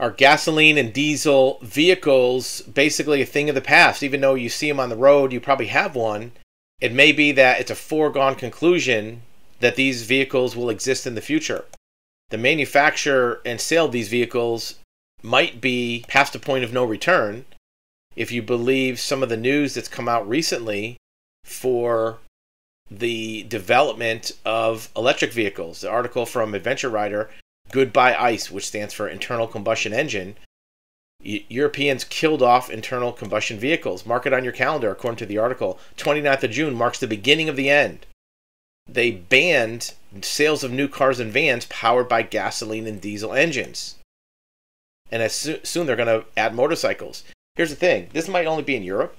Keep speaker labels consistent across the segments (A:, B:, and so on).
A: Are gasoline and diesel vehicles basically a thing of the past? Even though you see them on the road, you probably have one. It may be that it's a foregone conclusion that these vehicles will exist in the future. The manufacture and sale of these vehicles might be past a point of no return if you believe some of the news that's come out recently for the development of electric vehicles. The article from Adventure Rider, Goodbye ICE, which stands for Internal Combustion Engine. Europeans killed off internal combustion vehicles. Mark it on your calendar, according to the article. 29th of June marks the beginning of the end. They banned sales of new cars and vans powered by gasoline and diesel engines. And as soon they're going to add motorcycles. Here's the thing this might only be in Europe,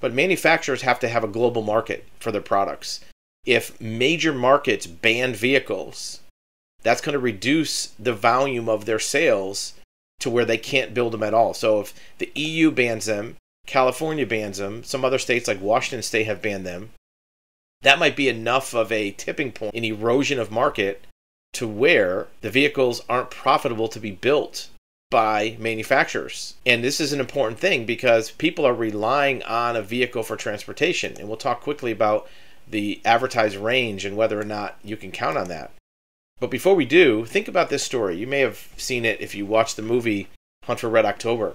A: but manufacturers have to have a global market for their products. If major markets ban vehicles, that's going to reduce the volume of their sales to where they can't build them at all. So if the EU bans them, California bans them, some other states like Washington state have banned them, that might be enough of a tipping point in erosion of market to where the vehicles aren't profitable to be built by manufacturers. And this is an important thing because people are relying on a vehicle for transportation. And we'll talk quickly about the advertised range and whether or not you can count on that. But before we do, think about this story. You may have seen it if you watched the movie Hunt for Red October.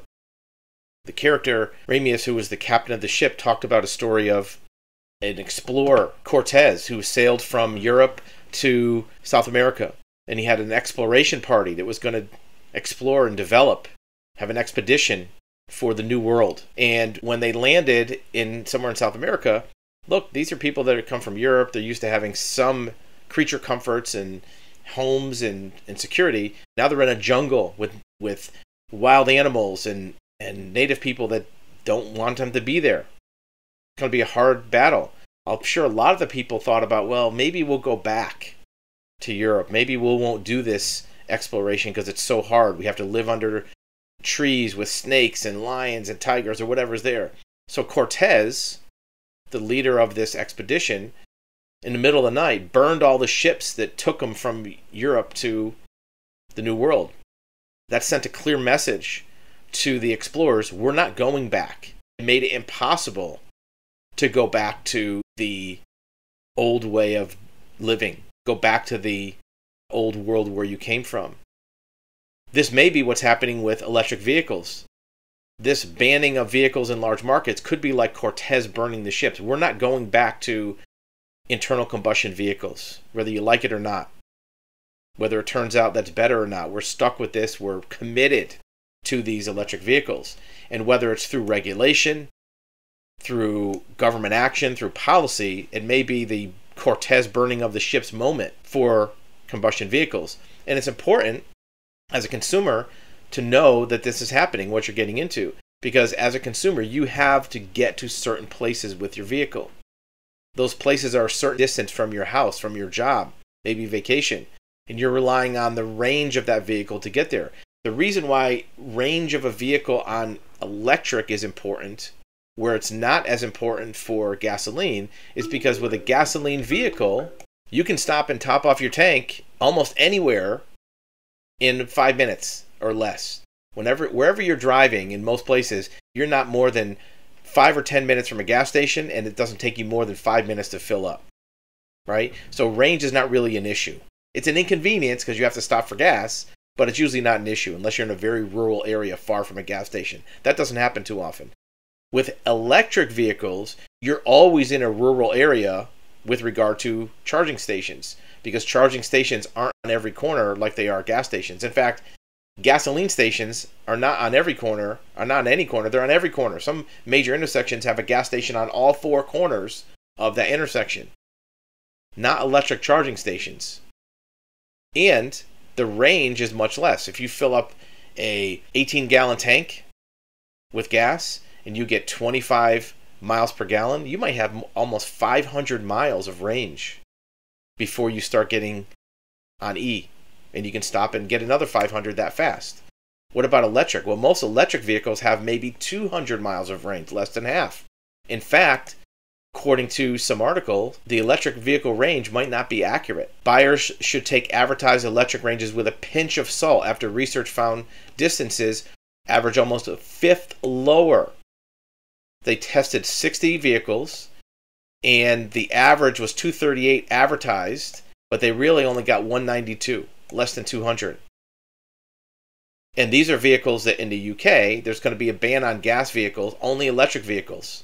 A: The character, Ramius, who was the captain of the ship, talked about a story of an explorer, Cortez, who sailed from Europe to South America. And he had an exploration party that was going to explore and develop, have an expedition for the New World. And when they landed in somewhere in South America, look, these are people that have come from Europe. They're used to having some creature comforts and homes and, and security. Now they're in a jungle with with wild animals and, and native people that don't want them to be there. It's going to be a hard battle. I'm sure a lot of the people thought about, well, maybe we'll go back to Europe. Maybe we won't do this exploration because it's so hard. We have to live under trees with snakes and lions and tigers or whatever's there. So Cortez, the leader of this expedition, in the middle of the night, burned all the ships that took them from Europe to the New World. That sent a clear message to the explorers we're not going back. It made it impossible to go back to the old way of living, go back to the old world where you came from. This may be what's happening with electric vehicles. This banning of vehicles in large markets could be like Cortez burning the ships. We're not going back to internal combustion vehicles, whether you like it or not. Whether it turns out that's better or not, we're stuck with this. We're committed to these electric vehicles. And whether it's through regulation, through government action, through policy, it may be the Cortez burning of the ships moment for combustion vehicles. And it's important as a consumer to know that this is happening, what you're getting into. Because as a consumer, you have to get to certain places with your vehicle. Those places are a certain distance from your house, from your job, maybe vacation, and you're relying on the range of that vehicle to get there. The reason why range of a vehicle on electric is important, where it's not as important for gasoline, is because with a gasoline vehicle, you can stop and top off your tank almost anywhere in five minutes or less. Whenever, wherever you're driving, in most places, you're not more than five or ten minutes from a gas station, and it doesn't take you more than five minutes to fill up. Right? So range is not really an issue. It's an inconvenience because you have to stop for gas, but it's usually not an issue unless you're in a very rural area far from a gas station. That doesn't happen too often. With electric vehicles, you're always in a rural area with regard to charging stations because charging stations aren't on every corner like they are gas stations. In fact, gasoline stations are not on every corner, are not on any corner, they're on every corner. Some major intersections have a gas station on all four corners of that intersection. Not electric charging stations. And the range is much less. If you fill up a 18 gallon tank with gas and you get 25 miles per gallon, you might have almost 500 miles of range before you start getting on E. And you can stop and get another 500 that fast. What about electric? Well, most electric vehicles have maybe 200 miles of range, less than half. In fact, According to some article, the electric vehicle range might not be accurate. Buyers should take advertised electric ranges with a pinch of salt after research found distances average almost a fifth lower. They tested 60 vehicles and the average was 238 advertised, but they really only got 192, less than 200. And these are vehicles that in the UK, there's going to be a ban on gas vehicles, only electric vehicles.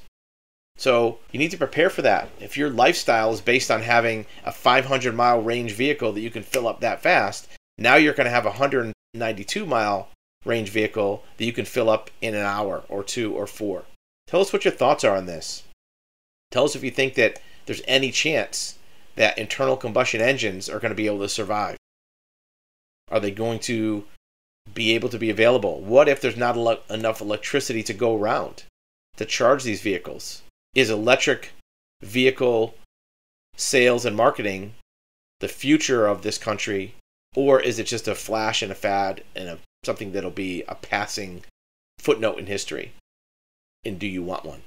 A: So you need to prepare for that. If your lifestyle is based on having a 500 mile range vehicle that you can fill up that fast, now you're going to have a 192 mile range vehicle that you can fill up in an hour or two or four. Tell us what your thoughts are on this. Tell us if you think that there's any chance that internal combustion engines are going to be able to survive. Are they going to be able to be available? What if there's not enough electricity to go around to charge these vehicles? Is electric vehicle sales and marketing the future of this country, or is it just a flash and a fad and a, something that'll be a passing footnote in history? And do you want one?